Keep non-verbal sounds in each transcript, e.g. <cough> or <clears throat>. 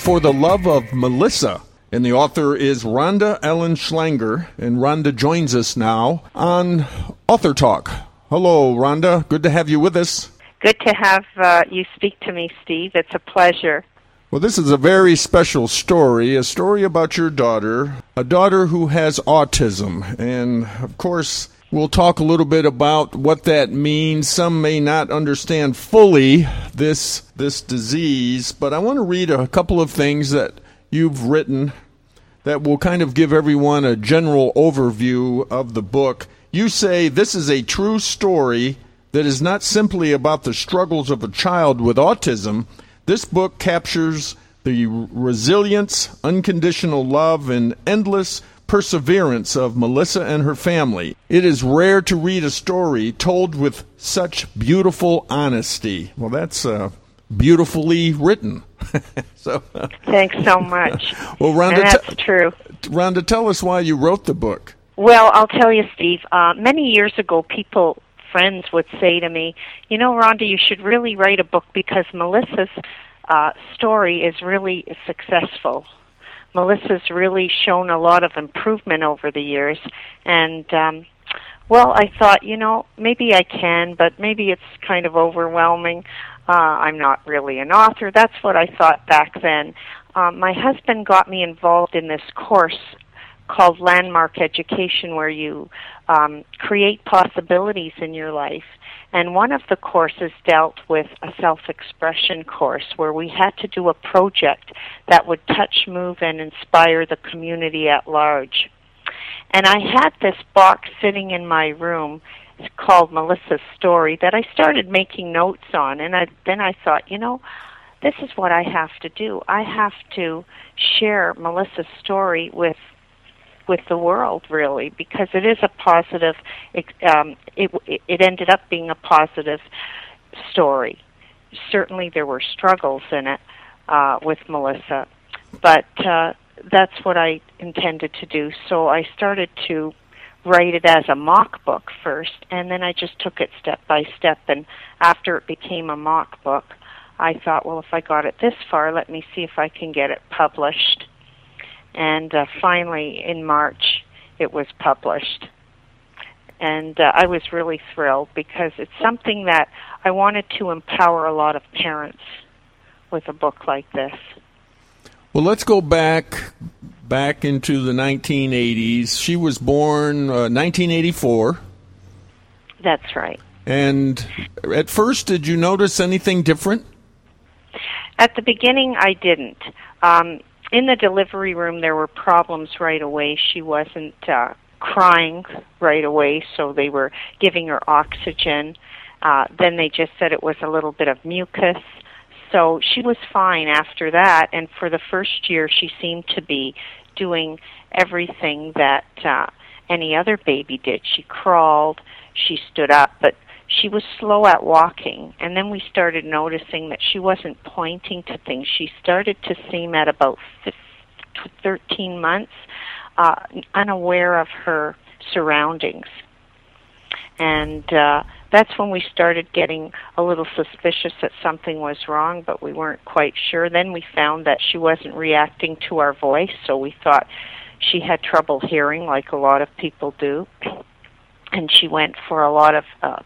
For the Love of Melissa, and the author is Rhonda Ellen Shlanger, and Rhonda joins us now on Author Talk. Hello, Rhonda. Good to have you with us. Good to have uh, you speak to me, Steve. It's a pleasure. Well, this is a very special story, a story about your daughter, a daughter who has autism. And of course, we'll talk a little bit about what that means. Some may not understand fully this this disease, but I want to read a couple of things that you've written that will kind of give everyone a general overview of the book. You say this is a true story that is not simply about the struggles of a child with autism. This book captures the resilience, unconditional love, and endless perseverance of Melissa and her family. It is rare to read a story told with such beautiful honesty. Well, that's uh, beautifully written. <laughs> so uh, thanks so much. <laughs> well, Rhonda, and that's t- true. Rhonda, tell us why you wrote the book. Well, I'll tell you, Steve. Uh, many years ago, people friends would say to me, "You know, Rhonda, you should really write a book because Melissa's uh, story is really successful. Melissa's really shown a lot of improvement over the years, and um, well, I thought, you know, maybe I can, but maybe it's kind of overwhelming. Uh, I'm not really an author. That's what I thought back then. Um, my husband got me involved in this course called Landmark Education, where you um, create possibilities in your life. And one of the courses dealt with a self expression course where we had to do a project that would touch, move, and inspire the community at large. And I had this box sitting in my room called Melissa's Story that I started making notes on. And I, then I thought, you know, this is what I have to do. I have to share Melissa's story with with the world really because it is a positive um, it it ended up being a positive story. Certainly there were struggles in it uh, with Melissa but uh, that's what I intended to do. So I started to write it as a mock book first and then I just took it step by step and after it became a mock book I thought well if I got it this far let me see if I can get it published and uh, finally in March it was published. And uh, I was really thrilled because it's something that I wanted to empower a lot of parents with a book like this. Well, let's go back back into the 1980s. She was born uh, 1984. That's right. And at first, did you notice anything different? At the beginning, I didn't. Um, in the delivery room there were problems right away. She wasn't uh, crying right away, so they were giving her oxygen. Uh, then they just said it was a little bit of mucus. So she was fine after that, and for the first year, she seemed to be doing everything that uh, any other baby did. She crawled, she stood up, but she was slow at walking and then we started noticing that she wasn't pointing to things. She started to seem at about 13 months uh, unaware of her surroundings. And uh, that's when we started getting a little suspicious that something was wrong, but we weren't quite sure. Then we found that she wasn't reacting to our voice, so we thought she had trouble hearing, like a lot of people do. And she went for a lot of uh,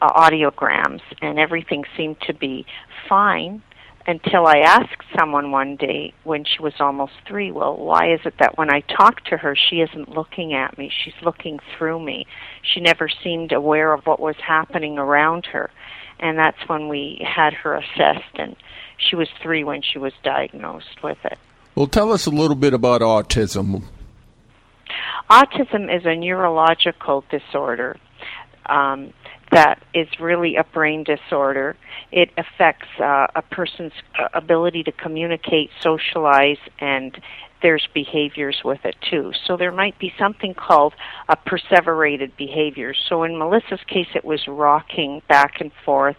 uh, audiograms, and everything seemed to be fine until I asked someone one day when she was almost three, well, why is it that when I talk to her, she isn't looking at me? She's looking through me. She never seemed aware of what was happening around her. And that's when we had her assessed, and she was three when she was diagnosed with it. Well, tell us a little bit about autism. Autism is a neurological disorder um, that is really a brain disorder. It affects uh, a person's uh, ability to communicate, socialize, and there's behaviors with it too. So there might be something called a perseverated behavior. So in Melissa's case, it was rocking back and forth,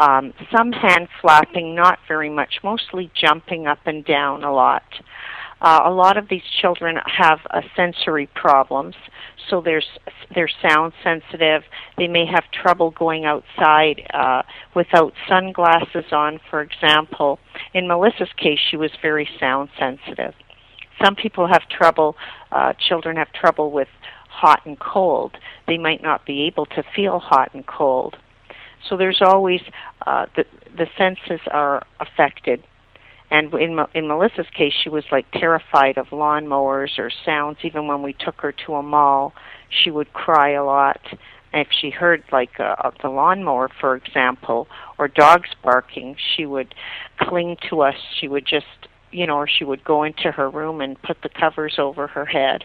um, some hand flapping, not very much, mostly jumping up and down a lot. Uh, a lot of these children have uh, sensory problems, so they're they're sound sensitive. They may have trouble going outside uh, without sunglasses on, for example. In Melissa's case, she was very sound sensitive. Some people have trouble. Uh, children have trouble with hot and cold. They might not be able to feel hot and cold. So there's always uh, the the senses are affected and in in Melissa's case, she was like terrified of lawnmowers or sounds. Even when we took her to a mall, she would cry a lot. If she heard like uh, the lawnmower, for example, or dogs barking, she would cling to us. She would just, you know, or she would go into her room and put the covers over her head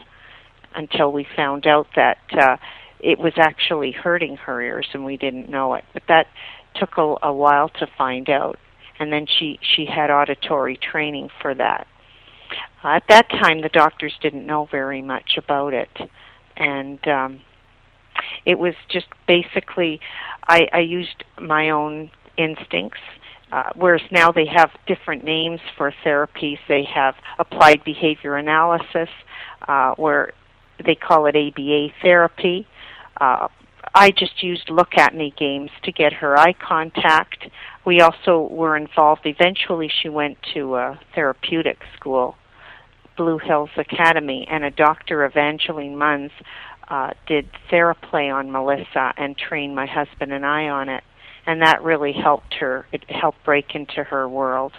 until we found out that uh, it was actually hurting her ears, and we didn't know it. But that took a, a while to find out and then she she had auditory training for that. At that time, the doctors didn't know very much about it, and um, it was just basically I, I used my own instincts. Uh, whereas now they have different names for therapies. They have applied behavior analysis, uh, where they call it ABA therapy. Uh, I just used look at me games to get her eye contact. We also were involved. Eventually, she went to a therapeutic school, Blue Hills Academy, and a doctor, Evangeline Munns, uh, did theraplay on Melissa and trained my husband and I on it. And that really helped her. It helped break into her world.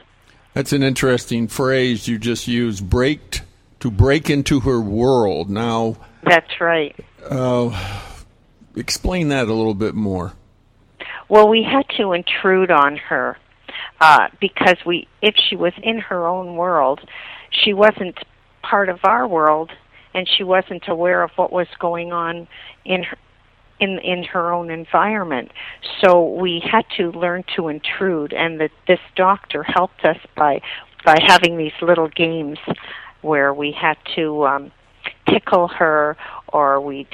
That's an interesting phrase you just used. Break to break into her world. Now. That's right. Uh, explain that a little bit more. Well, we had to intrude on her uh, because we, if she was in her own world, she wasn't part of our world, and she wasn't aware of what was going on in her in in her own environment. So we had to learn to intrude, and that this doctor helped us by by having these little games where we had to um, tickle her, or we.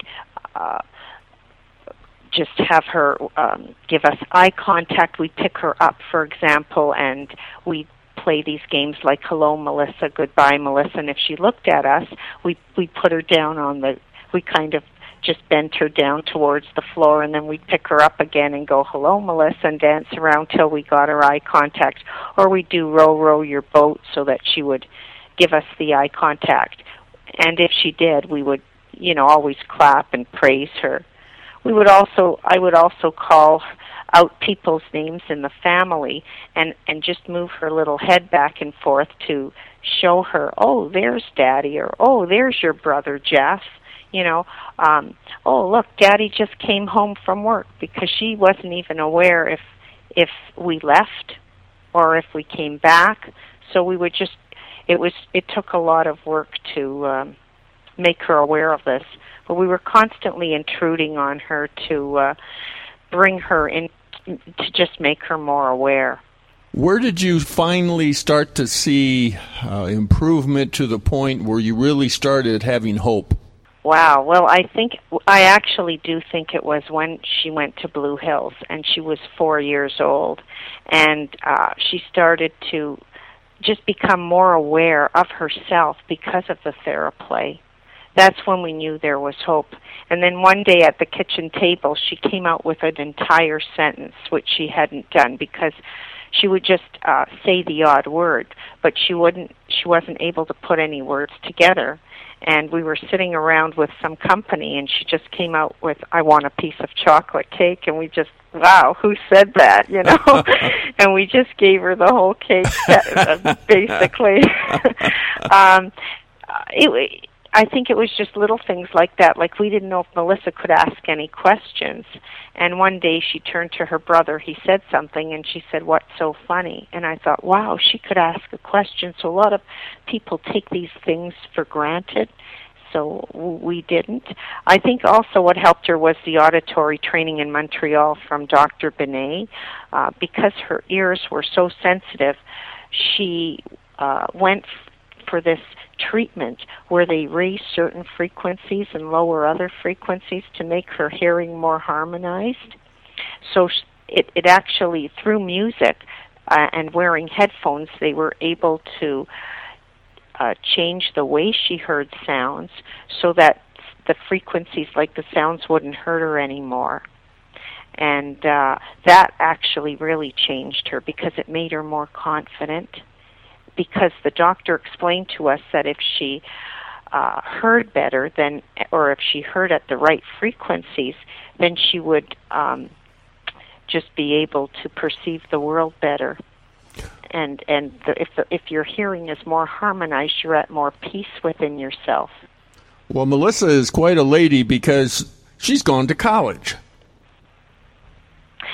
Uh, just have her um, give us eye contact. We pick her up, for example, and we play these games like "Hello, Melissa," "Goodbye, Melissa," and if she looked at us, we we put her down on the. We kind of just bent her down towards the floor, and then we'd pick her up again and go, "Hello, Melissa," and dance around till we got her eye contact. Or we do "Row, row your boat," so that she would give us the eye contact. And if she did, we would, you know, always clap and praise her we would also I would also call out people's names in the family and and just move her little head back and forth to show her oh there's daddy or oh there's your brother Jeff you know? Um oh look daddy just came home from work because she wasn't even aware if if we left or if we came back. So we would just it was it took a lot of work to um make her aware of this but we were constantly intruding on her to uh, bring her in to just make her more aware. Where did you finally start to see uh, improvement to the point where you really started having hope? Wow. Well, I think I actually do think it was when she went to Blue Hills and she was four years old, and uh, she started to just become more aware of herself because of the theraplay that's when we knew there was hope. And then one day at the kitchen table, she came out with an entire sentence, which she hadn't done because she would just uh, say the odd word, but she wouldn't. She wasn't able to put any words together. And we were sitting around with some company, and she just came out with, "I want a piece of chocolate cake," and we just wow, who said that, you know? <laughs> and we just gave her the whole cake, uh, basically. <laughs> <laughs> um, it, I think it was just little things like that. Like we didn't know if Melissa could ask any questions. And one day she turned to her brother. He said something, and she said, "What's so funny?" And I thought, "Wow, she could ask a question." So a lot of people take these things for granted. so we didn't. I think also what helped her was the auditory training in Montreal from Dr. Benet. Uh, because her ears were so sensitive, she uh, went for this treatment where they raise certain frequencies and lower other frequencies to make her hearing more harmonized. So it, it actually, through music uh, and wearing headphones, they were able to uh, change the way she heard sounds so that the frequencies, like the sounds, wouldn't hurt her anymore. And uh, that actually really changed her because it made her more confident. Because the doctor explained to us that if she uh, heard better, then, or if she heard at the right frequencies, then she would um, just be able to perceive the world better and and the, if the, if your hearing is more harmonized, you're at more peace within yourself. Well, Melissa is quite a lady because she's gone to college.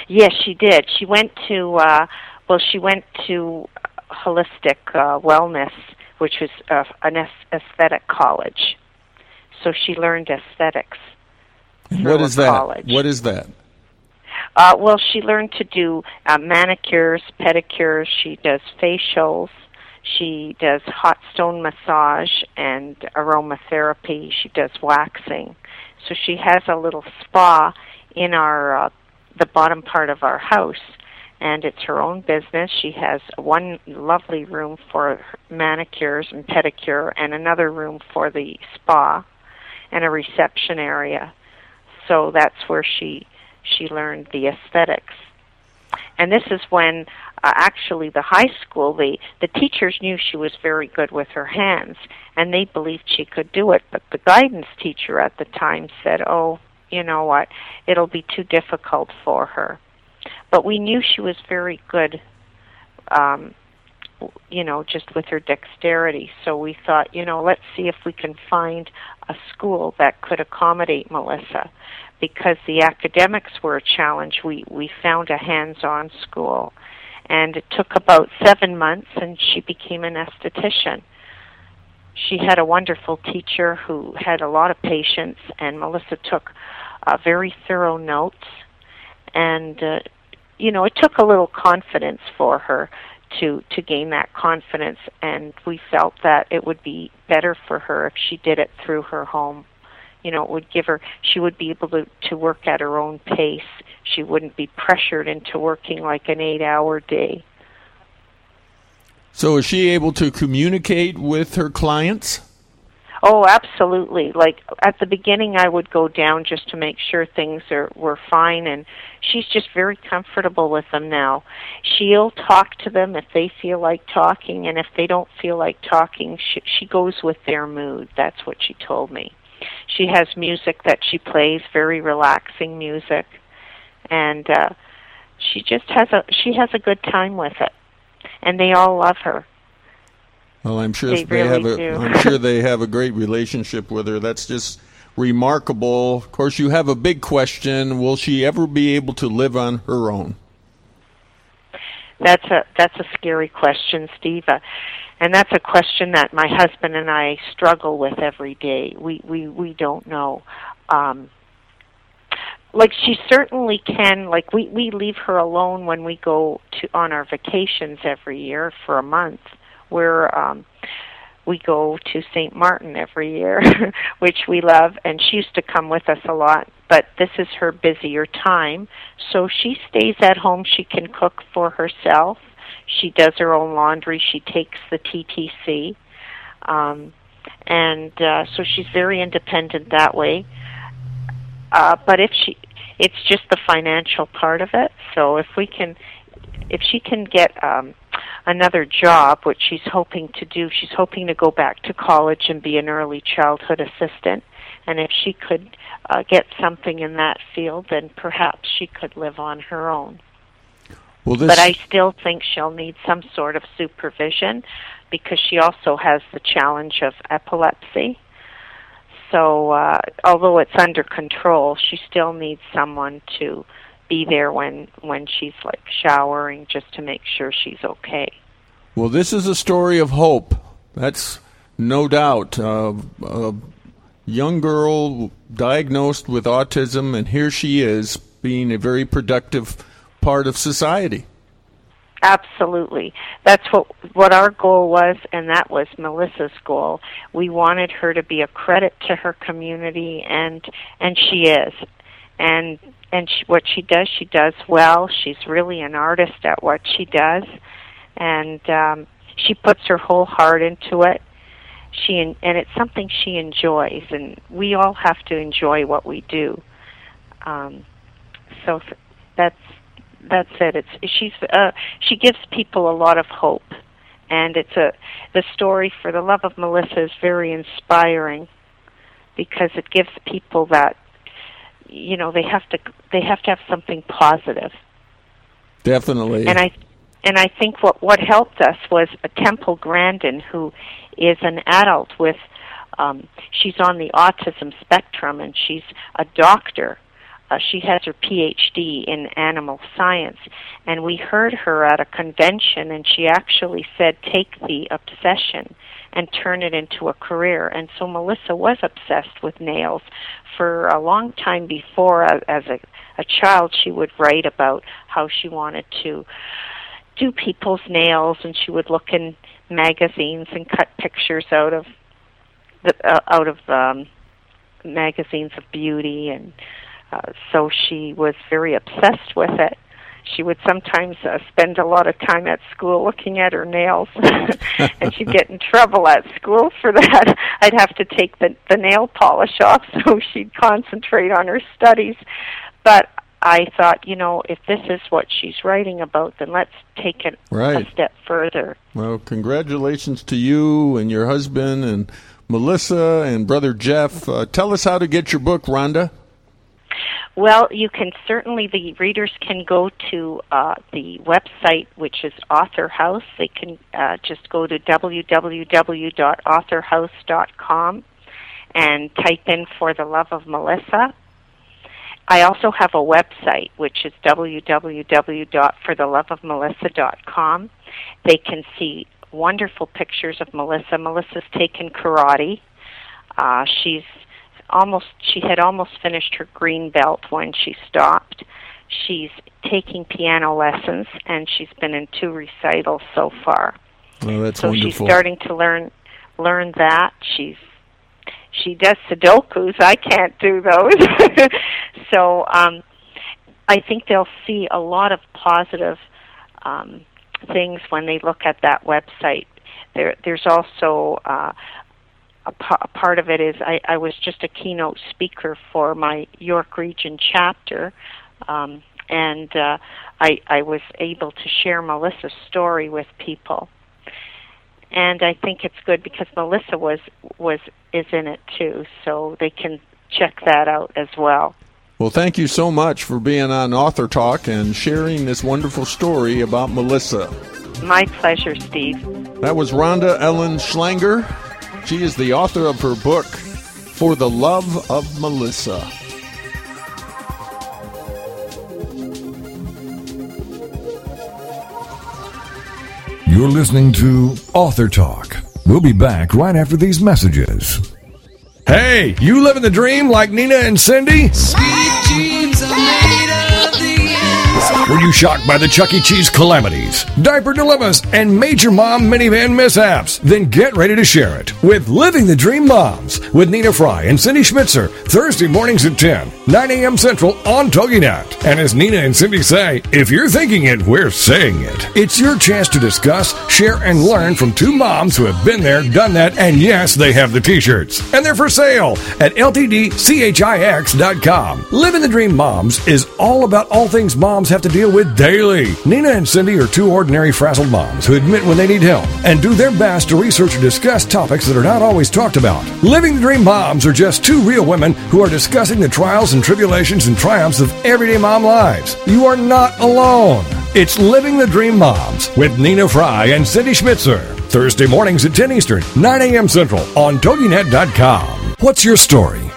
Yes, she did. She went to uh, well, she went to holistic uh, wellness, which was uh, an aesthetic college. So she learned aesthetics. What is that? College. What is that? Uh, well, she learned to do uh, manicures, pedicures. She does facials. She does hot stone massage and aromatherapy. She does waxing. So she has a little spa in our uh, the bottom part of our house, and it's her own business. She has one lovely room for manicures and pedicure, and another room for the spa, and a reception area. So that's where she she learned the aesthetics. And this is when uh, actually the high school, the, the teachers knew she was very good with her hands, and they believed she could do it. But the guidance teacher at the time said, oh, you know what, it'll be too difficult for her. But we knew she was very good, um, you know, just with her dexterity. So we thought, you know, let's see if we can find a school that could accommodate Melissa because the academics were a challenge, we, we found a hands-on school. And it took about seven months, and she became an esthetician. She had a wonderful teacher who had a lot of patience, and Melissa took uh, very thorough notes. And, uh, you know, it took a little confidence for her to to gain that confidence and we felt that it would be better for her if she did it through her home you know, it would give her, she would be able to, to work at her own pace. She wouldn't be pressured into working like an eight hour day. So is she able to communicate with her clients? Oh, absolutely. Like at the beginning I would go down just to make sure things are were fine and she's just very comfortable with them now. She'll talk to them if they feel like talking and if they don't feel like talking, she, she goes with their mood. That's what she told me. She has music that she plays, very relaxing music, and uh, she just has a she has a good time with it, and they all love her. Well, I'm sure they, they really have a. I'm sure they have a great relationship with her. That's just remarkable. Of course, you have a big question: Will she ever be able to live on her own? That's a that's a scary question, Steve. Uh, and that's a question that my husband and I struggle with every day. We we we don't know. Um, like she certainly can. Like we we leave her alone when we go to on our vacations every year for a month. Where um, we go to St. Martin every year, <laughs> which we love, and she used to come with us a lot. But this is her busier time, so she stays at home. She can cook for herself she does her own laundry. She takes the TTC. Um, and uh, so she's very independent that way. Uh, but if she, it's just the financial part of it. So if we can, if she can get um, another job, which she's hoping to do, she's hoping to go back to college and be an early childhood assistant. And if she could uh, get something in that field, then perhaps she could live on her own. Well, this... But I still think she'll need some sort of supervision because she also has the challenge of epilepsy. So, uh, although it's under control, she still needs someone to be there when when she's like showering just to make sure she's okay. Well, this is a story of hope. That's no doubt. Uh, uh, young girl diagnosed with autism, and here she is being a very productive part of society. Absolutely. That's what what our goal was and that was Melissa's goal. We wanted her to be a credit to her community and and she is. And and she, what she does, she does well. She's really an artist at what she does and um she puts her whole heart into it. She and it's something she enjoys and we all have to enjoy what we do. Um so that's that's it. It's she's uh, she gives people a lot of hope, and it's a the story for the love of Melissa is very inspiring because it gives people that you know they have to they have to have something positive. Definitely. And I and I think what what helped us was a Temple Grandin who is an adult with um she's on the autism spectrum and she's a doctor uh, she has her PhD in animal science, and we heard her at a convention, and she actually said, "Take the obsession and turn it into a career." And so Melissa was obsessed with nails for a long time before. As a, a child, she would write about how she wanted to do people's nails, and she would look in magazines and cut pictures out of the uh, out of um, magazines of beauty and uh, so she was very obsessed with it. She would sometimes uh, spend a lot of time at school looking at her nails, <laughs> and she'd get in trouble at school for that. <laughs> I'd have to take the the nail polish off <laughs> so she'd concentrate on her studies. But I thought, you know, if this is what she's writing about, then let's take it right. a step further. Well, congratulations to you and your husband and Melissa and brother Jeff. Uh, tell us how to get your book, Rhonda. Well, you can certainly, the readers can go to uh, the website, which is Author House. They can uh, just go to www.authorhouse.com and type in For the Love of Melissa. I also have a website, which is www.fortheloveofmelissa.com. They can see wonderful pictures of Melissa. Melissa's taken karate. Uh, she's almost she had almost finished her green belt when she stopped. She's taking piano lessons and she's been in two recitals so far. Oh, that's so wonderful. she's starting to learn learn that. She's she does sudokus. I can't do those. <laughs> so um I think they'll see a lot of positive um things when they look at that website. There there's also uh a, a part of it is I, I was just a keynote speaker for my York Region chapter, um, and uh, I, I was able to share Melissa's story with people. And I think it's good because Melissa was was is in it too, so they can check that out as well. Well, thank you so much for being on Author Talk and sharing this wonderful story about Melissa. My pleasure, Steve. That was Rhonda Ellen Shlanger. She is the author of her book, For the Love of Melissa. You're listening to Author Talk. We'll be back right after these messages. Hey, you living the dream like Nina and Cindy? Sweet Were you shocked by the Chuck E. Cheese calamities, diaper dilemmas, and major mom minivan mishaps? Then get ready to share it with Living the Dream Moms with Nina Fry and Cindy Schmitzer, Thursday mornings at 10, 9 a.m. Central on TogiNet. And as Nina and Cindy say, if you're thinking it, we're saying it. It's your chance to discuss, share, and learn from two moms who have been there, done that, and yes, they have the t-shirts. And they're for sale at LTDCHIX.com. Living the Dream Moms is all about all things moms have to deal with daily. Nina and Cindy are two ordinary frazzled moms who admit when they need help and do their best to research and discuss topics that are not always talked about. Living the Dream Moms are just two real women who are discussing the trials and tribulations and triumphs of everyday mom lives. You are not alone. It's Living the Dream Moms with Nina Fry and Cindy Schmitzer. Thursday mornings at 10 Eastern, 9 a.m. Central on TogiNet.com. What's your story?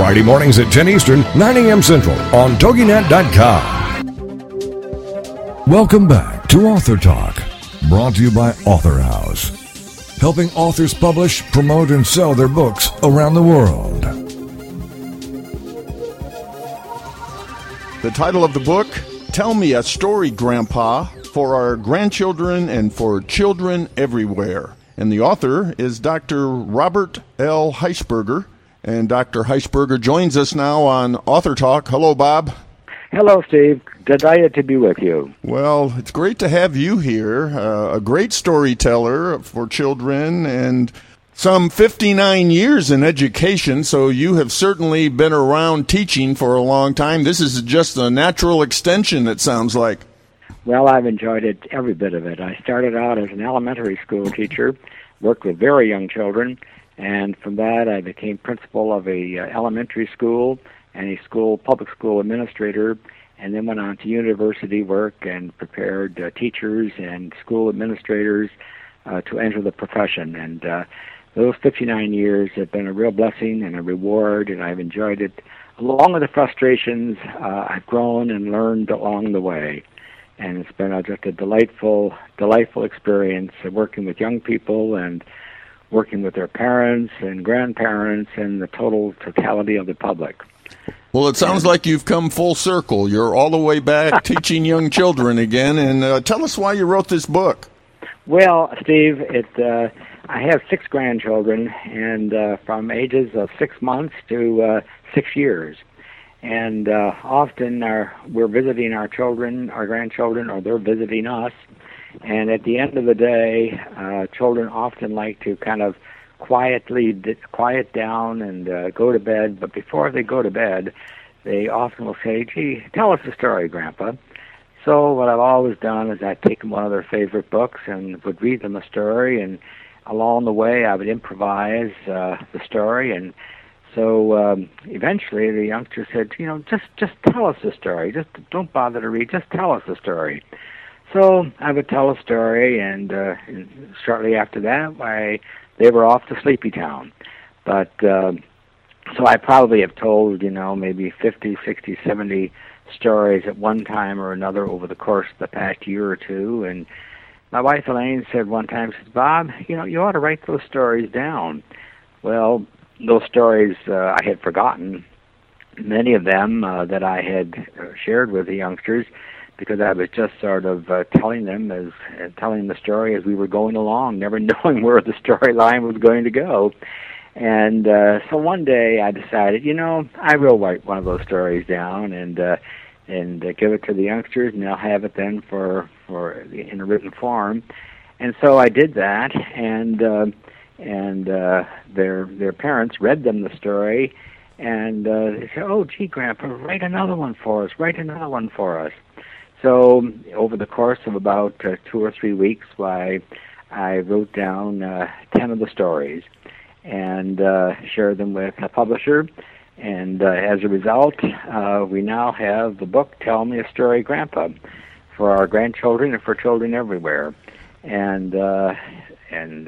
Friday mornings at 10 Eastern, 9 a.m. Central on TogiNet.com. Welcome back to Author Talk, brought to you by Author House, helping authors publish, promote, and sell their books around the world. The title of the book, Tell Me a Story, Grandpa, for our grandchildren and for children everywhere. And the author is Dr. Robert L. Heichberger. And Dr. Heichberger joins us now on Author Talk. Hello, Bob. Hello, Steve. Delighted to be with you. Well, it's great to have you here. Uh, a great storyteller for children and some 59 years in education, so you have certainly been around teaching for a long time. This is just a natural extension, it sounds like. Well, I've enjoyed it, every bit of it. I started out as an elementary school teacher, worked with very young children, and from that I became principal of a uh, elementary school and a school public school administrator, and then went on to university work and prepared uh, teachers and school administrators uh, to enter the profession. And uh, those 59 years have been a real blessing and a reward, and I've enjoyed it. Along with the frustrations, uh, I've grown and learned along the way and it's been a, just a delightful, delightful experience working with young people and working with their parents and grandparents and the total totality of the public. Well, it sounds like you've come full circle. You're all the way back <laughs> teaching young children again. And uh, tell us why you wrote this book. Well, Steve, it uh, I have six grandchildren, and uh, from ages of six months to uh, six years and uh, often our, we're visiting our children, our grandchildren, or they're visiting us. And at the end of the day, uh, children often like to kind of quietly d- quiet down and uh, go to bed. But before they go to bed, they often will say, "Gee, tell us a story, Grandpa." So what I've always done is I'd take them one of their favorite books and would read them a story, and along the way I would improvise uh, the story and so um, eventually, the youngster said, "You know, just just tell us the story. Just don't bother to read. Just tell us the story." So I would tell a story, and, uh, and shortly after that, I they were off to Sleepy Town. But uh, so I probably have told, you know, maybe 50, 60, 70 stories at one time or another over the course of the past year or two. And my wife Elaine said one time, says, Bob, you know, you ought to write those stories down. Well, those stories uh, I had forgotten, many of them uh, that I had uh, shared with the youngsters, because I was just sort of uh, telling them as uh, telling the story as we were going along, never <laughs> knowing where the storyline was going to go. And uh, so one day I decided, you know, I will write one of those stories down and uh, and uh, give it to the youngsters, and they'll have it then for for in a written form. And so I did that, and uh, and uh, their their parents read them the story, and uh, they said, "Oh, gee, Grandpa, write another one for us. Write another one for us." So over the course of about uh, two or three weeks, I I wrote down uh, ten of the stories and uh, shared them with a publisher. And uh, as a result, uh, we now have the book "Tell Me a Story, Grandpa," for our grandchildren and for children everywhere. And uh, and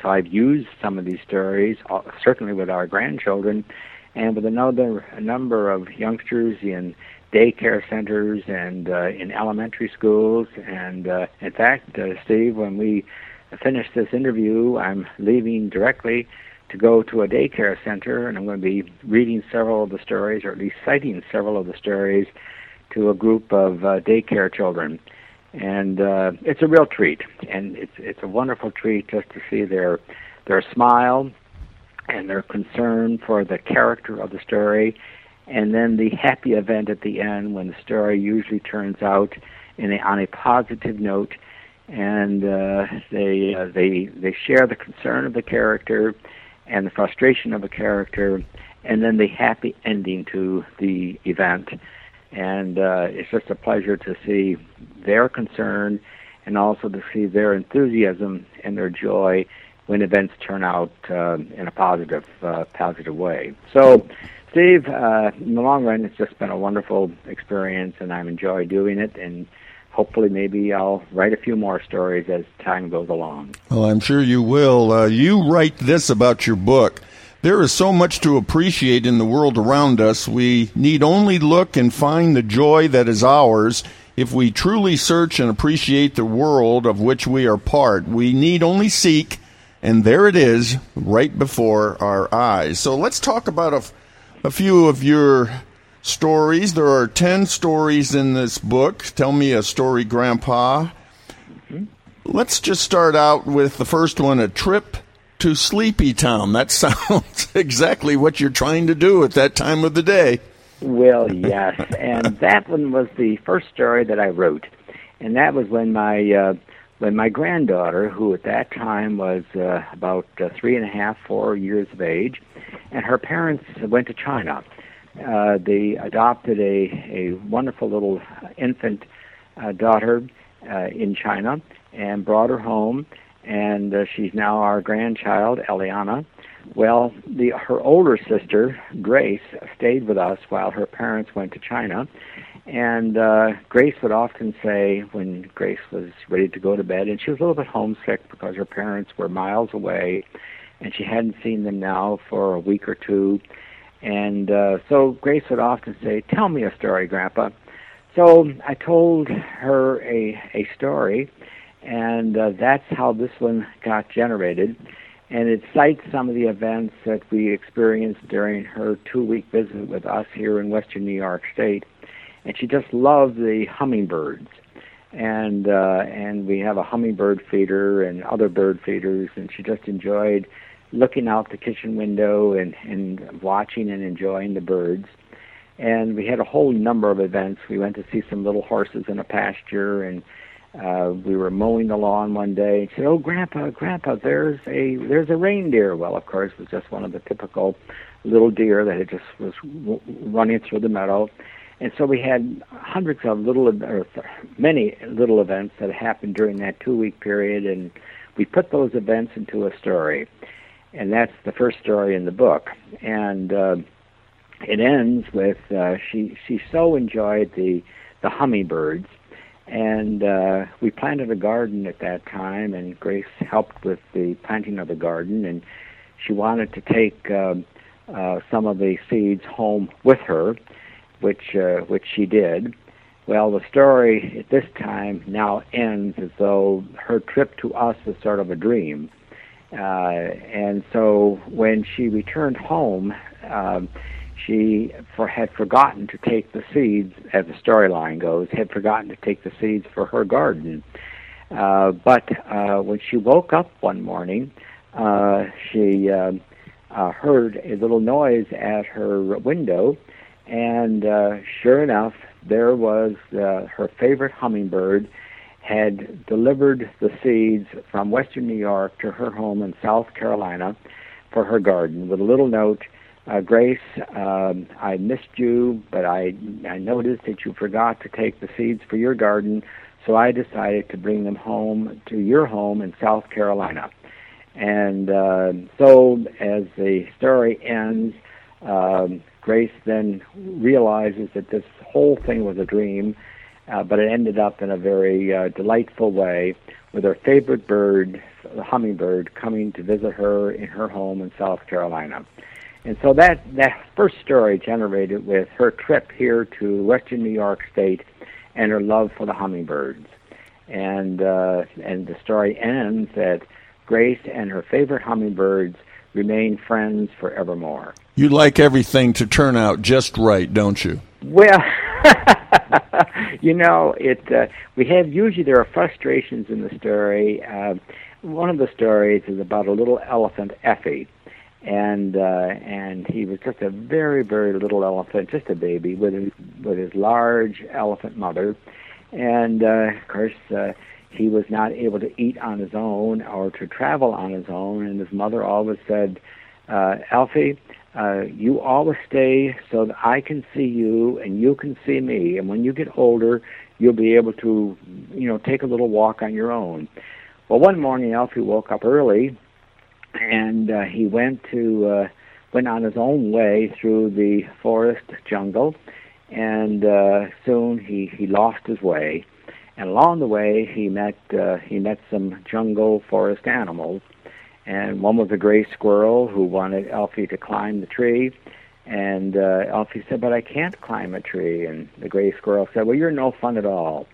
so I've used some of these stories, certainly with our grandchildren, and with another a number of youngsters in daycare centers and uh, in elementary schools. And uh, in fact, uh, Steve, when we finish this interview, I'm leaving directly to go to a daycare center, and I'm going to be reading several of the stories, or at least citing several of the stories, to a group of uh, daycare children and uh, it's a real treat. And it's it's a wonderful treat just to see their their smile and their concern for the character of the story, and then the happy event at the end when the story usually turns out in a, on a positive note, and uh, they uh, they they share the concern of the character and the frustration of a character, and then the happy ending to the event. And uh, it's just a pleasure to see their concern and also to see their enthusiasm and their joy when events turn out uh, in a positive uh, positive way. So, Steve, uh, in the long run, it's just been a wonderful experience, and I'm enjoy doing it. And hopefully, maybe I'll write a few more stories as time goes along. Well, I'm sure you will. Uh, you write this about your book. There is so much to appreciate in the world around us. We need only look and find the joy that is ours if we truly search and appreciate the world of which we are part. We need only seek, and there it is, right before our eyes. So let's talk about a, a few of your stories. There are 10 stories in this book. Tell me a story, Grandpa. Let's just start out with the first one a trip to Sleepy Town. That <laughs> sounds exactly what you're trying to do at that time of the day. Well, yes, and that one was the first story that I wrote, and that was when my uh, when my granddaughter, who at that time was uh, about uh, three and a half, four years of age, and her parents went to China. Uh, they adopted a a wonderful little infant uh, daughter uh, in China and brought her home, and uh, she's now our grandchild, Eliana. Well, the her older sister Grace stayed with us while her parents went to China, and uh, Grace would often say when Grace was ready to go to bed, and she was a little bit homesick because her parents were miles away, and she hadn't seen them now for a week or two, and uh, so Grace would often say, "Tell me a story, Grandpa." So I told her a a story, and uh, that's how this one got generated and it cites some of the events that we experienced during her two week visit with us here in western New York State. And she just loved the hummingbirds. And uh, and we have a hummingbird feeder and other bird feeders, and she just enjoyed looking out the kitchen window and, and watching and enjoying the birds. And we had a whole number of events. We went to see some little horses in a pasture and uh, we were mowing the lawn one day and said, "Oh, Grandpa, Grandpa, there's a there's a reindeer." Well, of course, it was just one of the typical little deer that had just was w- running through the meadow, and so we had hundreds of little or many little events that happened during that two week period, and we put those events into a story, and that's the first story in the book, and uh, it ends with uh, she she so enjoyed the the hummingbirds. And uh, we planted a garden at that time, and Grace helped with the planting of the garden, and she wanted to take um, uh, some of the seeds home with her, which uh, which she did. Well, the story at this time now ends as though her trip to us was sort of a dream. Uh, and so when she returned home, um, she for, had forgotten to take the seeds, as the storyline goes, had forgotten to take the seeds for her garden. Uh, but uh, when she woke up one morning, uh, she uh, uh, heard a little noise at her window, and uh, sure enough, there was uh, her favorite hummingbird had delivered the seeds from Western New York to her home in South Carolina for her garden with a little note uh, Grace, um, I missed you, but I I noticed that you forgot to take the seeds for your garden, so I decided to bring them home to your home in South Carolina. And uh, so, as the story ends, um, Grace then realizes that this whole thing was a dream, uh, but it ended up in a very uh, delightful way with her favorite bird, the hummingbird, coming to visit her in her home in South Carolina. And so that that first story generated with her trip here to Western New York State and her love for the hummingbirds. And uh, and the story ends that Grace and her favorite hummingbirds remain friends forevermore. You like everything to turn out just right, don't you? Well, <laughs> you know, it. Uh, we have usually there are frustrations in the story. Uh, one of the stories is about a little elephant, Effie, and uh, and he was just a very very little elephant, just a baby with his with his large elephant mother, and uh, of course. Uh, he was not able to eat on his own or to travel on his own, and his mother always said, uh, Alfie, uh, you always stay so that I can see you and you can see me. And when you get older, you'll be able to, you know, take a little walk on your own. Well, one morning Alfie woke up early, and uh, he went to uh, went on his own way through the forest jungle, and uh, soon he he lost his way. And along the way, he met uh, he met some jungle forest animals, and one was a gray squirrel who wanted Elfie to climb the tree. And uh, Alfie said, "But I can't climb a tree." And the gray squirrel said, "Well, you're no fun at all."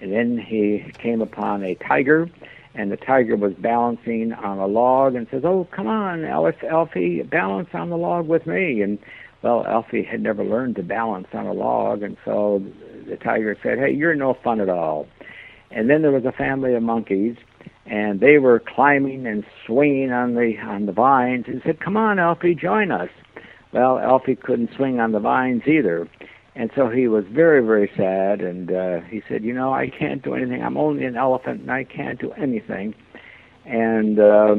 And then he came upon a tiger, and the tiger was balancing on a log and says, "Oh, come on, Alfie, balance on the log with me." And well, Elfie had never learned to balance on a log, and so the tiger said, "Hey, you're no fun at all." And then there was a family of monkeys, and they were climbing and swinging on the on the vines and said, "Come on, Alfie, join us." Well, Alfie couldn't swing on the vines either, and so he was very very sad. And uh, he said, "You know, I can't do anything. I'm only an elephant, and I can't do anything." And uh,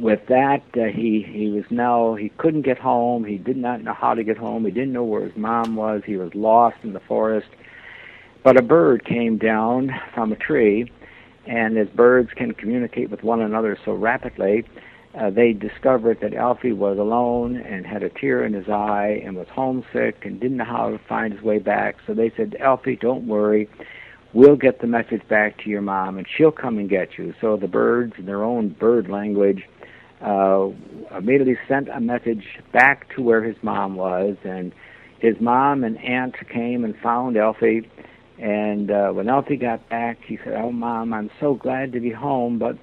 with that, uh, he he was now he couldn't get home. He did not know how to get home. He didn't know where his mom was. He was lost in the forest. But a bird came down from a tree and as birds can communicate with one another so rapidly, uh, they discovered that Alfie was alone and had a tear in his eye and was homesick and didn't know how to find his way back. So they said, Alfie, don't worry. We'll get the message back to your mom and she'll come and get you. So the birds, in their own bird language, uh, immediately sent a message back to where his mom was. And his mom and aunt came and found Alfie and uh, when Alfie got back, he said, "Oh, mom, I'm so glad to be home, but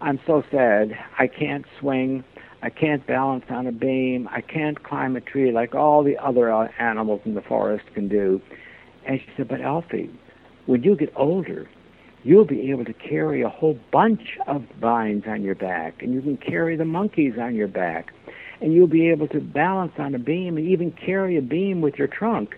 I'm so sad. I can't swing. I can't balance on a beam. I can't climb a tree like all the other uh, animals in the forest can do." And she said, "But Alfie, when you get older, you'll be able to carry a whole bunch of vines on your back, and you can carry the monkeys on your back, and you'll be able to balance on a beam and even carry a beam with your trunk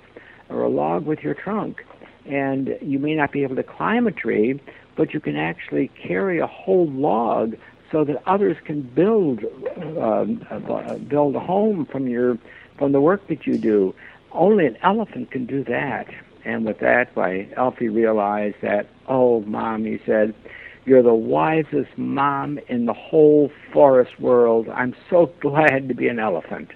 or a log with your trunk." And you may not be able to climb a tree, but you can actually carry a whole log so that others can build uh, build a home from your from the work that you do. Only an elephant can do that. And with that, why Alfie realized that, oh, mom, he said, you're the wisest mom in the whole forest world. I'm so <laughs> glad to be an elephant.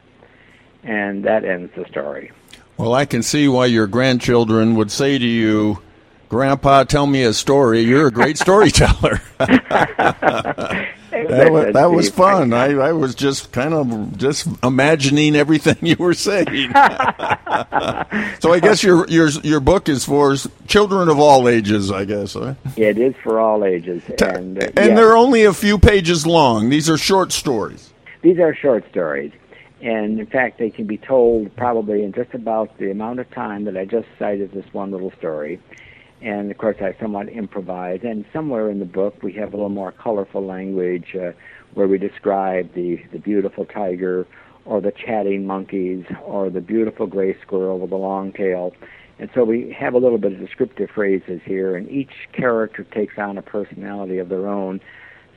And that ends the story. Well, I can see why your grandchildren would say to you, Grandpa, tell me a story. You're a great storyteller. <laughs> that, was, that was fun. I, I was just kind of just imagining everything <laughs> you were saying. <laughs> so I guess your your your book is for children of all ages. I guess. Huh? It is for all ages, and uh, and yeah. they're only a few pages long. These are short stories. These are short stories. And in fact, they can be told probably in just about the amount of time that I just cited this one little story. And of course, I somewhat improvise. And somewhere in the book, we have a little more colorful language uh, where we describe the, the beautiful tiger or the chatting monkeys or the beautiful gray squirrel with a long tail. And so we have a little bit of descriptive phrases here, and each character takes on a personality of their own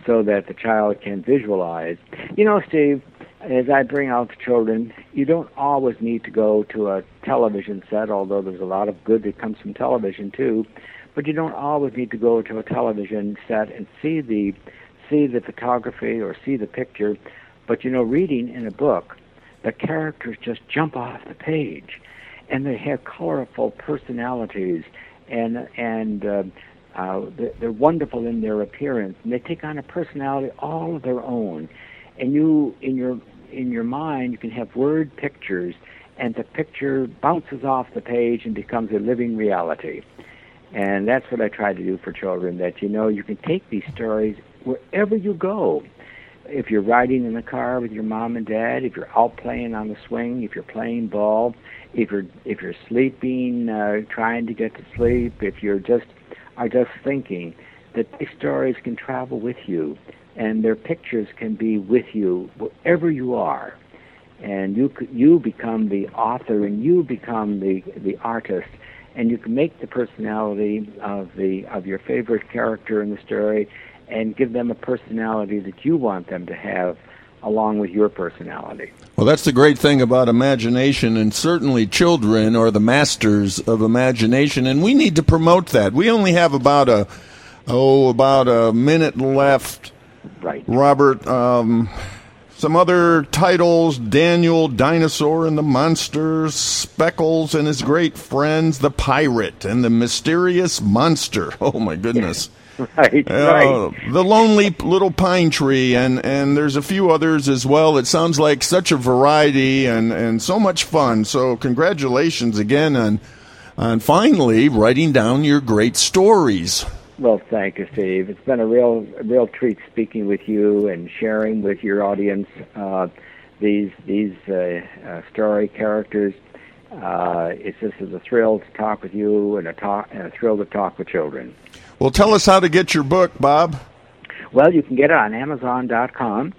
so that the child can visualize. You know, Steve, as I bring out the children, you don't always need to go to a television set, although there's a lot of good that comes from television too. But you don't always need to go to a television set and see the see the photography or see the picture. But you know, reading in a book, the characters just jump off the page, and they have colorful personalities, and and uh, uh, they're wonderful in their appearance, and they take on a personality all of their own and you in your in your mind you can have word pictures and the picture bounces off the page and becomes a living reality. And that's what i try to do for children that you know you can take these stories wherever you go. If you're riding in the car with your mom and dad if you're out playing on the swing if you're playing ball if you're if you're sleeping uh, trying to get to sleep if you're just are just thinking that these stories can travel with you and their pictures can be with you wherever you are, and you you become the author and you become the the artist, and you can make the personality of the of your favorite character in the story, and give them a personality that you want them to have along with your personality. Well, that's the great thing about imagination, and certainly children are the masters of imagination, and we need to promote that. We only have about a oh about a minute left. Right, Robert. Um, some other titles Daniel, Dinosaur and the Monsters, Speckles and his great friends, The Pirate and the Mysterious Monster. <laughs> Oh, my goodness. <laughs> right, Uh, right. the lonely little pine tree, and and there's a few others as well. It sounds like such a variety and and so much fun. So congratulations again on on finally writing down your great stories. Well, thank you, Steve. It's been a real, a real treat speaking with you and sharing with your audience uh, these these uh, uh, story characters. Uh, it's just is a thrill to talk with you and a talk and a thrill to talk with children. Well, tell us how to get your book, Bob. Well, you can get it on Amazon.com,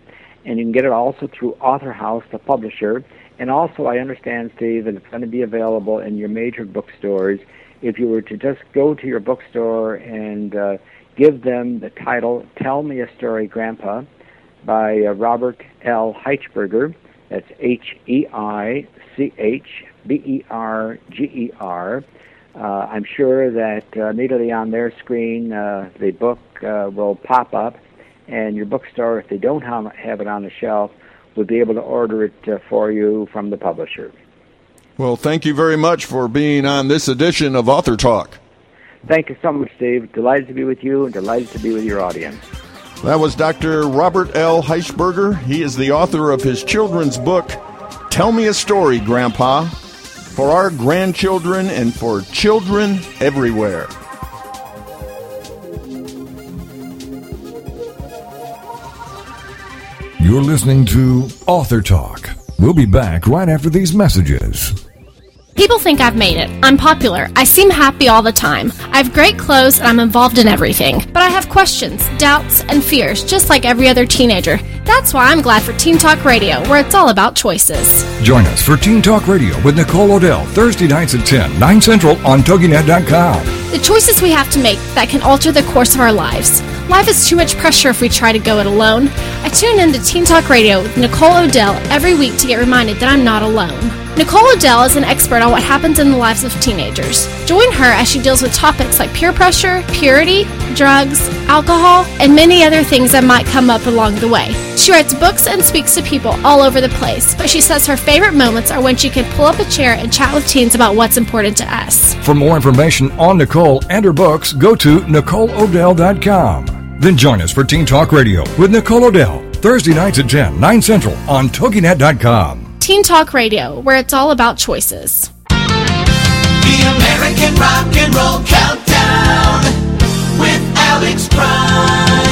and you can get it also through Author House, the publisher. And also, I understand, Steve, that it's going to be available in your major bookstores. If you were to just go to your bookstore and uh, give them the title "Tell Me a Story, Grandpa" by uh, Robert L. Heichberger, that's H E I C H B E R G E R. Uh, I'm sure that uh, immediately on their screen, uh, the book uh, will pop up, and your bookstore, if they don't have it on the shelf, will be able to order it uh, for you from the publisher. Well, thank you very much for being on this edition of Author Talk. Thank you so much, Steve. Delighted to be with you and delighted to be with your audience. That was Dr. Robert L. Heichberger. He is the author of his children's book, Tell Me a Story, Grandpa, for our grandchildren and for children everywhere. You're listening to Author Talk. We'll be back right after these messages. People think I've made it. I'm popular. I seem happy all the time. I have great clothes and I'm involved in everything. But I have questions, doubts, and fears, just like every other teenager. That's why I'm glad for Teen Talk Radio, where it's all about choices. Join us for Teen Talk Radio with Nicole Odell, Thursday nights at 10, 9 Central on TogiNet.com. The choices we have to make that can alter the course of our lives. Life is too much pressure if we try to go it alone. I tune in to Teen Talk Radio with Nicole Odell every week to get reminded that I'm not alone. Nicole Odell is an expert on what happens in the lives of teenagers. Join her as she deals with topics like peer pressure, purity, drugs, alcohol, and many other things that might come up along the way. She writes books and speaks to people all over the place, but she says her favorite moments are when she can pull up a chair and chat with teens about what's important to us. For more information on Nicole and her books, go to NicoleOdell.com. Then join us for Teen Talk Radio with Nicole Odell, Thursday nights at 10, 9 Central on TogiNet.com. Teen Talk Radio, where it's all about choices. The American Rock and Roll Countdown with Alex Price.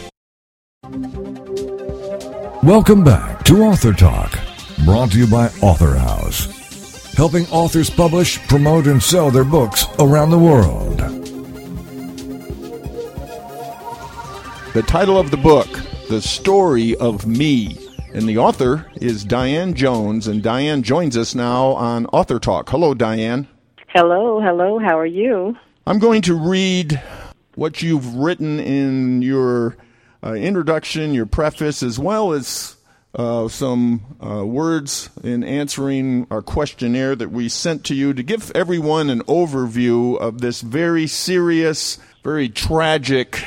Welcome back to Author Talk, brought to you by Author House, helping authors publish, promote, and sell their books around the world. The title of the book, The Story of Me. And the author is Diane Jones, and Diane joins us now on Author Talk. Hello, Diane. Hello, hello. How are you? I'm going to read what you've written in your uh, introduction, your preface, as well as uh, some uh, words in answering our questionnaire that we sent to you to give everyone an overview of this very serious, very tragic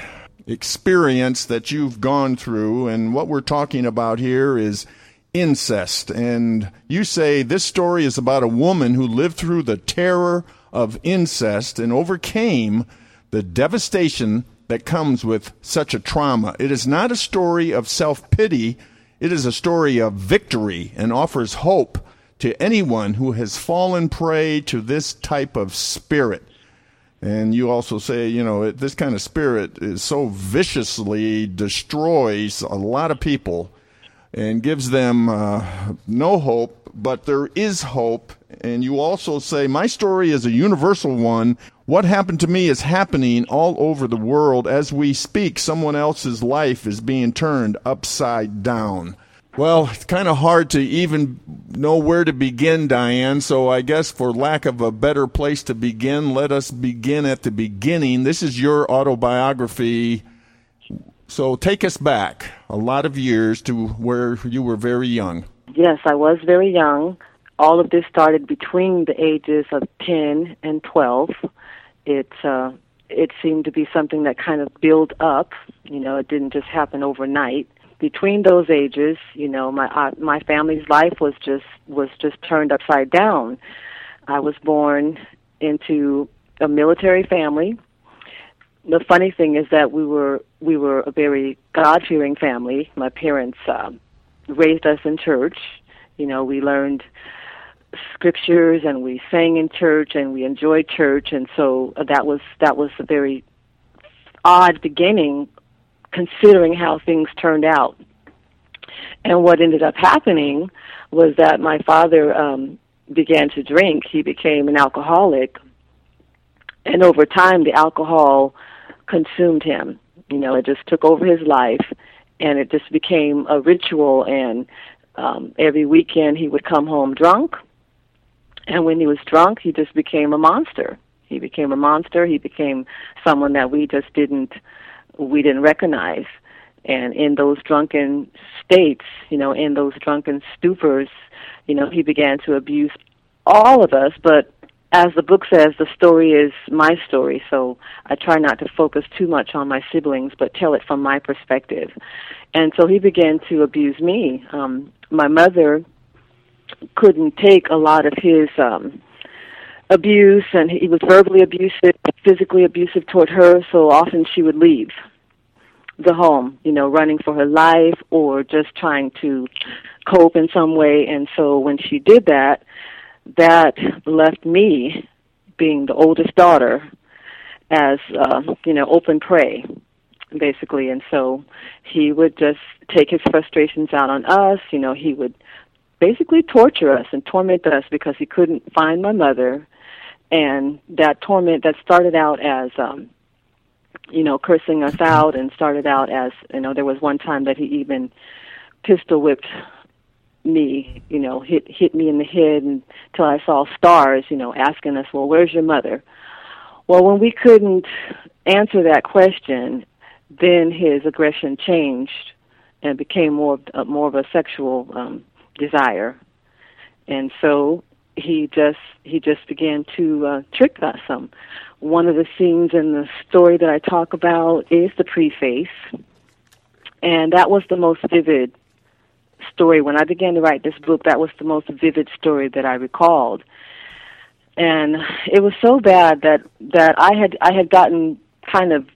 experience that you've gone through. And what we're talking about here is incest. And you say this story is about a woman who lived through the terror of incest and overcame the devastation that comes with such a trauma. It is not a story of self pity, It is a story of victory and offers hope to anyone who has fallen prey to this type of spirit. And you also say, you know, it, this kind of spirit is so viciously destroys a lot of people and gives them uh, no hope, but there is hope. And you also say, my story is a universal one. What happened to me is happening all over the world as we speak. Someone else's life is being turned upside down. Well, it's kind of hard to even know where to begin, Diane. So I guess for lack of a better place to begin, let us begin at the beginning. This is your autobiography. So take us back a lot of years to where you were very young. Yes, I was very young. All of this started between the ages of 10 and 12. It uh, it seemed to be something that kind of built up. You know, it didn't just happen overnight between those ages, you know, my uh, my family's life was just was just turned upside down. I was born into a military family. The funny thing is that we were we were a very God fearing family. My parents uh, raised us in church. You know, we learned scriptures and we sang in church and we enjoyed church, and so that was that was a very odd beginning considering how things turned out. And what ended up happening was that my father um, began to drink. He became an alcoholic. And over time, the alcohol consumed him. You know, it just took over his life, and it just became a ritual. And um, every weekend, he would come home drunk. And when he was drunk, he just became a monster. He became a monster. He became someone that we just didn't we didn't recognize. And in those drunken states, you know, in those drunken stupors, you know, he began to abuse all of us. But as the book says, the story is my story, so I try not to focus too much on my siblings, but tell it from my perspective. And so he began to abuse me. Um, my mother couldn't take a lot of his um, abuse, and he was verbally abusive, physically abusive toward her. So often she would leave the home, you know, running for her life or just trying to cope in some way. And so when she did that, that left me, being the oldest daughter, as uh, you know, open prey, basically. And so he would just take his frustrations out on us. You know, he would basically torture us and torment us because he couldn't find my mother. And that torment that started out as um you know cursing us out and started out as you know there was one time that he even pistol whipped me you know hit hit me in the head until i saw stars you know asking us well where's your mother? Well when we couldn't answer that question then his aggression changed and became more uh, more of a sexual um desire and so he just he just began to uh, trick us some. One of the scenes in the story that I talk about is the preface, and that was the most vivid story when I began to write this book. That was the most vivid story that I recalled, and it was so bad that that I had I had gotten kind of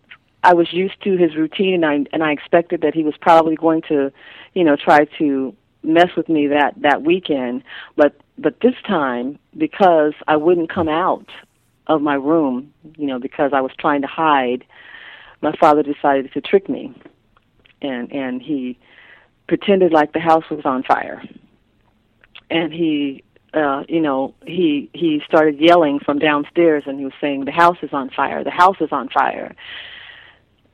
I was used to his routine, and I and I expected that he was probably going to, you know, try to mess with me that that weekend but but this time because I wouldn't come out of my room you know because I was trying to hide my father decided to trick me. And and he pretended like the house was on fire. And he uh you know he he started yelling from downstairs and he was saying the house is on fire. The house is on fire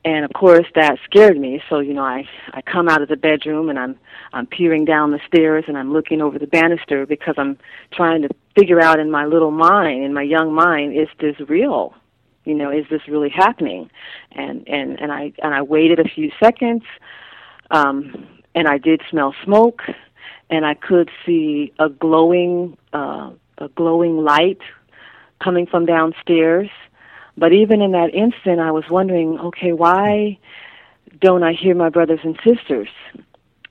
and of course that scared me. So you know i i come out of the bedroom and i'm i'm peering down the stairs and i'm looking over the banister because i'm trying to figure out in my little mind in my young mind is this real? You know is this really happening? And and and i and i waited a few seconds um and i did smell smoke and i could see a glowing uh a glowing light coming from downstairs but even in that instant, I was wondering, okay, why don't I hear my brothers and sisters?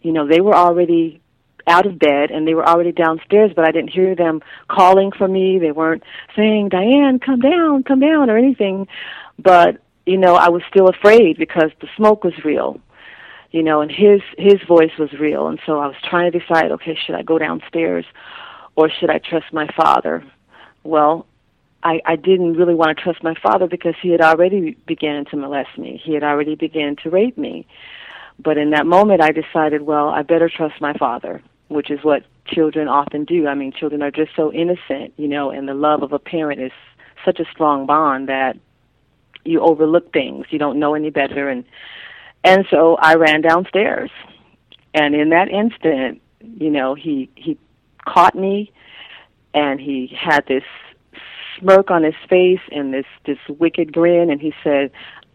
You know, they were already out of bed and they were already downstairs, but I didn't hear them calling for me. They weren't saying, Diane, come down, come down, or anything. But, you know, I was still afraid because the smoke was real. you know, and his his voice was real, and so I was trying to decide, okay, should I go downstairs, or should I trust my father? Well, I, I didn't really want to trust my father because he had already began to molest me. He had already began to rape me. But in that moment, I decided, well, I better trust my father, which is what children often do. I mean, children are just so innocent, you know, and the love of a parent is such a strong bond that you overlook things. You don't know any better, and and so I ran downstairs, and in that instant, you know, he he caught me, and he had this smirk on his face and this this wicked grin, and he said,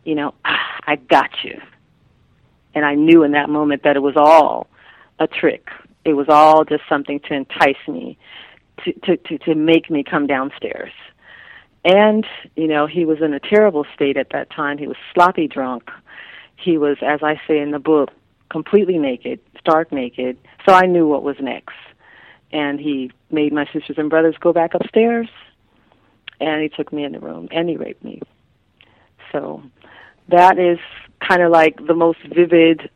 you know, ah, I got you. And I knew in that moment that it was all a trick. It was all just something to entice me, to to to, to make me come downstairs. And you know, he was in a terrible state at that time. He was sloppy drunk. He was, as I say in the book, completely naked, stark naked. So I knew what was next. And he made my sisters and brothers go back upstairs, and he took me in the room, and he raped me. So that is kind of like the most vivid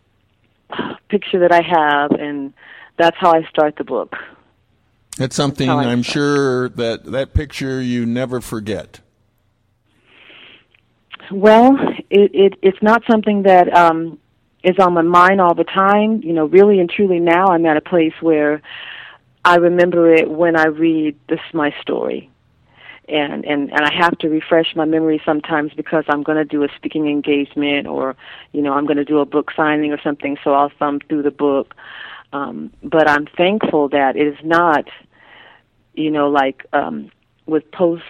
picture that I have, and that's how I start the book. It's something I I'm start. sure that that picture you never forget. Well, it, it it's not something that um, is on my mind all the time. You know, really and truly, now I'm at a place where I remember it when I read this my story, and and and I have to refresh my memory sometimes because I'm going to do a speaking engagement or you know I'm going to do a book signing or something. So I'll thumb through the book. Um, but I'm thankful that it is not, you know, like um, with post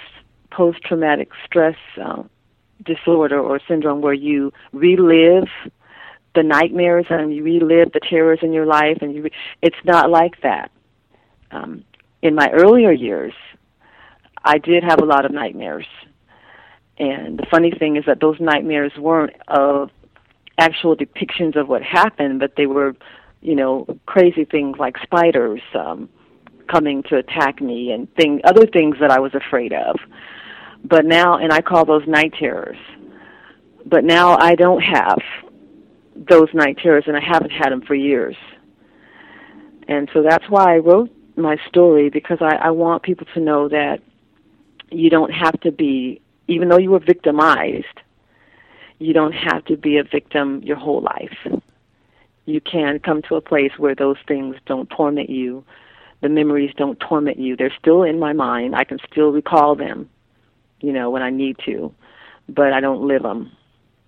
post traumatic stress uh, disorder or syndrome where you relive the nightmares and you relive the terrors in your life and you re- it's not like that um, in my earlier years i did have a lot of nightmares. And the funny thing is that those nightmares weren't of actual depictions of what happened but they were you know crazy things like spiders um, coming to attack me and thing other things that i was afraid of. But now and i call those night terrors. But now i don't have those night terrors and i haven't had them for years. And so that's why i wrote my story because i, I want people to know that you don't have to be even though you were victimized you don't have to be a victim your whole life. You can come to a place where those things don't torment you. The memories don't torment you. They're still in my mind. I can still recall them you know when i need to but i don't live them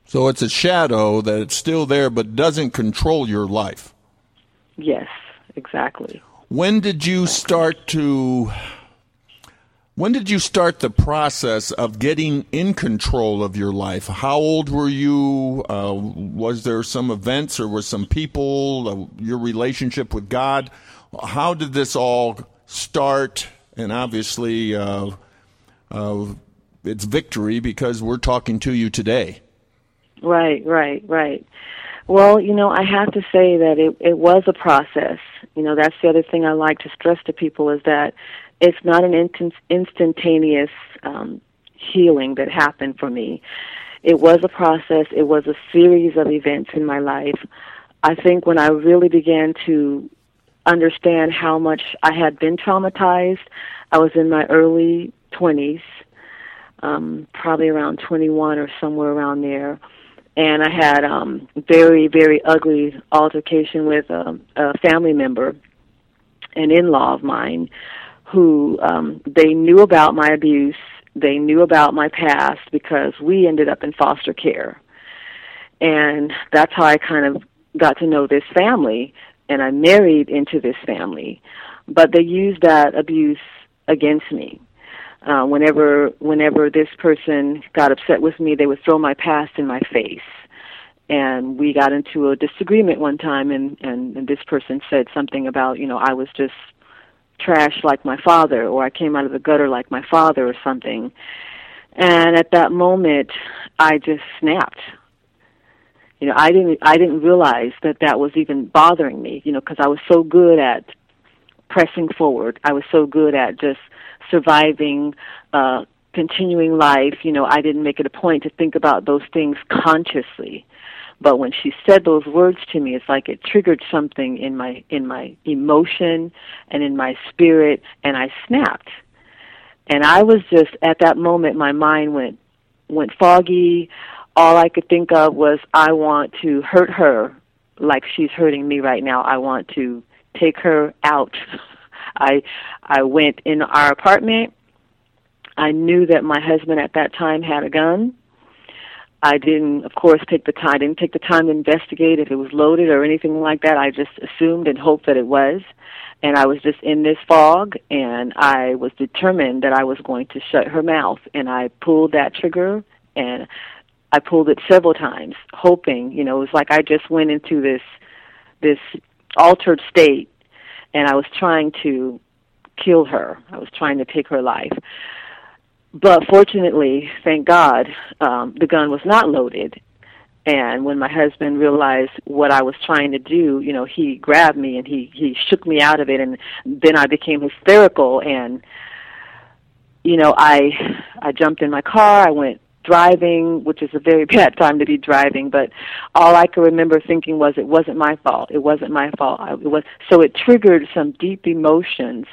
So it's a shadow that it's still there but doesn't control your life. yes exactly. When did you start to when did you start the process of getting in control of your life? How old were you? Uh, was there some events or were some people? Uh, your relationship with God? How did this all start? And obviously, uh, uh, it's victory because we're talking to you today. Right, right, right. Well, you know, I have to say that it it was a process. You know, that's the other thing I like to stress to people is that it's not an instant, instantaneous um, healing that happened for me. It was a process. It was a series of events in my life. I think when I really began to understand how much I had been traumatized, I was in my early 20s, um, probably around 21 or somewhere around there and I had um very very ugly altercation with a, a family member, an in-law of mine, who um they knew about my abuse, they knew about my past because we ended up in foster care, and that's how I kind of got to know this family, and I married into this family, but they used that abuse against me. Uh, whenever whenever this person got upset with me, they would throw my past in my face. And we got into a disagreement one time, and, and and this person said something about you know I was just trash like my father, or I came out of the gutter like my father, or something. And at that moment, I just snapped. You know, I didn't I didn't realize that that was even bothering me. You know, because I was so good at pressing forward. I was so good at just surviving, uh, continuing life. You know, I didn't make it a point to think about those things consciously. But when she said those words to me it's like it triggered something in my in my emotion and in my spirit and i snapped. And i was just at that moment my mind went went foggy. All i could think of was i want to hurt her like she's hurting me right now. I want to take her out. <laughs> I i went in our apartment. I knew that my husband at that time had a gun I didn't, of course, take the time. I didn't take the time to investigate if it was loaded or anything like that. I just assumed and hoped that it was, and I was just in this fog, and I was determined that I was going to shut her mouth. And I pulled that trigger, and I pulled it several times, hoping. You know, it was like I just went into this this altered state, and I was trying to kill her. I was trying to take her life but fortunately, thank God, um, the gun was not loaded. And when my husband realized what I was trying to do, you know, he grabbed me and he he shook me out of it, and then I became hysterical. And you know, I I jumped in my car. I went driving, which is a very <laughs> bad time to be driving. But all I could remember thinking was, it wasn't my fault. It wasn't my fault. I, it was so it triggered some deep emotions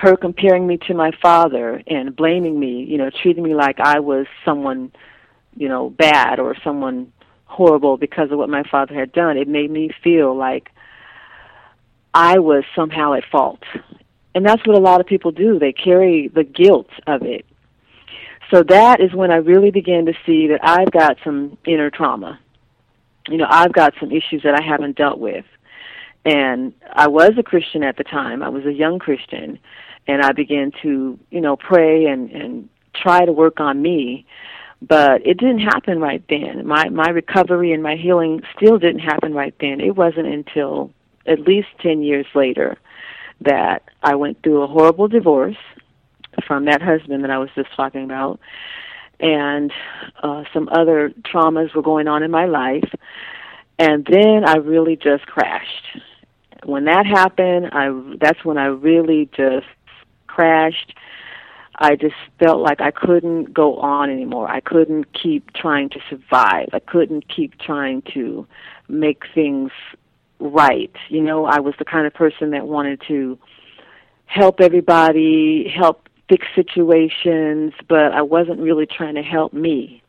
her comparing me to my father and blaming me, you know, treating me like I was someone, you know, bad or someone horrible because of what my father had done, it made me feel like I was somehow at fault. And that's what a lot of people do. They carry the guilt of it. So that is when I really began to see that I've got some inner trauma. You know, I've got some issues that I haven't dealt with. And I was a Christian at the time. I was a young Christian and I began to, you know, pray and and try to work on me. But it didn't happen right then. My my recovery and my healing still didn't happen right then. It wasn't until at least 10 years later that I went through a horrible divorce from that husband that I was just talking about. And uh, some other traumas were going on in my life. And then I really just crashed. When that happened, I that's when I really just crashed. I just felt like I couldn't go on anymore. I couldn't keep trying to survive. I couldn't keep trying to make things right. You know, I was the kind of person that wanted to help everybody, help fix situations, but I wasn't really trying to help me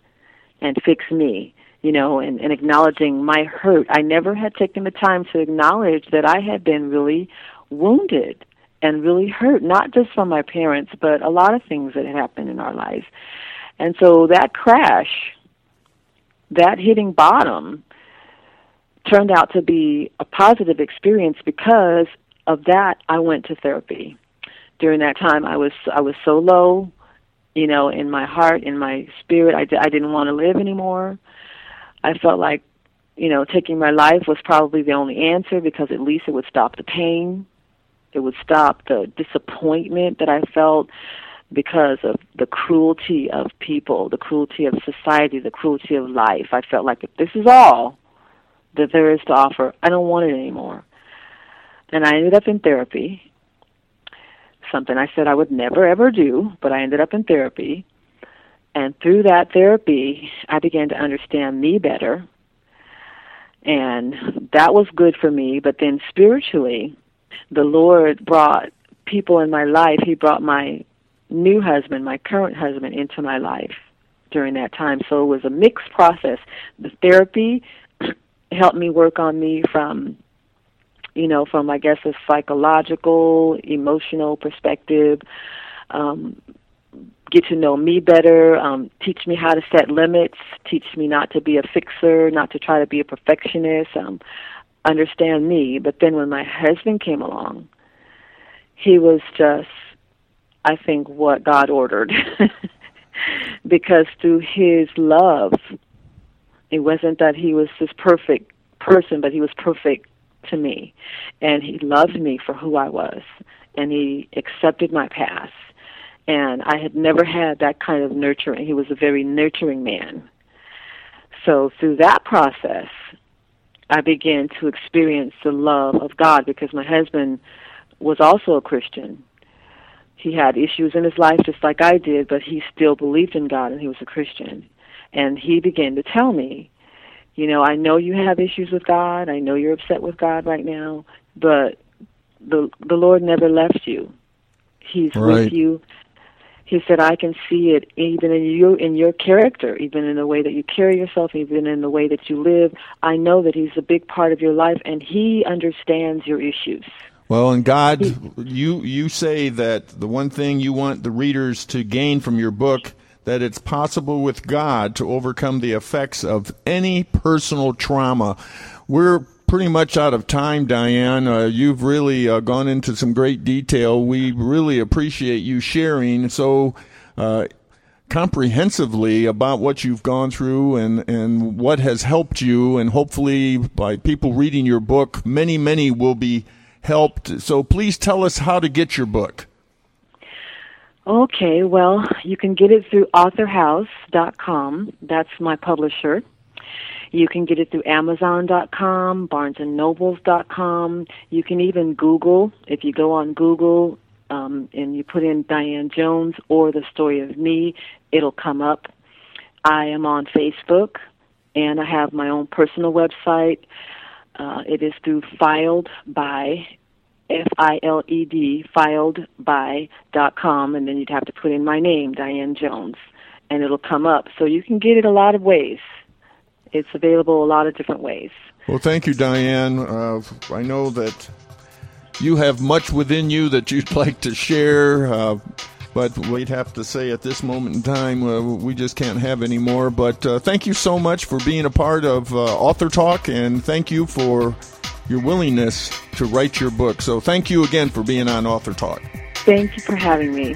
and fix me, you know, and, and acknowledging my hurt. I never had taken the time to acknowledge that I had been really wounded and really hurt, not just from my parents, but a lot of things that happened in our lives. And so that crash, that hitting bottom, turned out to be a positive experience because of that I went to therapy. During that time I was I was so low, you know, in my heart, in my spirit, I, I didn't want to live anymore. I felt like, you know, taking my life was probably the only answer because at least it would stop the pain it would stop the disappointment that I felt because of the cruelty of people, the cruelty of society, the cruelty of life. I felt like if this is all that there is to offer, I don't want it anymore. And I ended up in therapy, something I said I would never ever do, but I ended up in therapy. And through that therapy, I began to understand me better. And that was good for me. But then spiritually, the Lord brought people in my life. He brought my new husband, my current husband, into my life during that time. So it was a mixed process. The therapy <clears throat> helped me work on me from, you know, from I guess a psychological, emotional perspective. Um, get to know me better, um, teach me how to set limits, teach me not to be a fixer, not to try to be a perfectionist. Um, understand me. But then when my husband came along, he was just, I think, what God ordered. <laughs> because through his love, it wasn't that he was this perfect person, but he was perfect to me. And he loved me for who I was. And he accepted my past. And I had never had that kind of nurturing. He was a very nurturing man. So through that process, I began to experience the love of God because my husband was also a Christian. He had issues in his life just like I did, but he still believed in God and he was a Christian. And he began to tell me, You know, I know you have issues with God. I know you're upset with God right now, but the the Lord never left you. He's Right. with you. He said, "I can see it even in you, in your character, even in the way that you carry yourself, even in the way that you live. I know that He's a big part of your life, and He understands your issues." Well, and God, you you say that the one thing you want the readers to gain from your book that it's possible with God to overcome the effects of any personal trauma. We're pretty much out of time, Diane. Uh, you've really uh, gone into some great detail. We really appreciate you sharing so uh, comprehensively about what you've gone through and, and what has helped you. And hopefully, by people reading your book, many, many will be helped. So please tell us how to get your book. Okay, well, you can get it through authorhouse.com. That's my publisher. You can get it through amazon.com, barnesandnobles.com. You can even Google. If you go on Google um, and you put in Diane Jones or the story of me, it'll come up. I am on Facebook and I have my own personal website. Uh, it is through filed by F I L E D filed by dot com, and then you'd have to put in my name, Diane Jones, and it'll come up. So you can get it a lot of ways. It's available a lot of different ways. Well, thank you, Diane. Uh, I know that you have much within you that you'd <laughs> like to share, uh, but we'd have to say at this moment in time, uh, we just can't have any more. But uh, thank you so much for being a part of uh, Author Talk, and thank you for your willingness to write your book. So thank you again for being on Author Talk. Thank you for having me.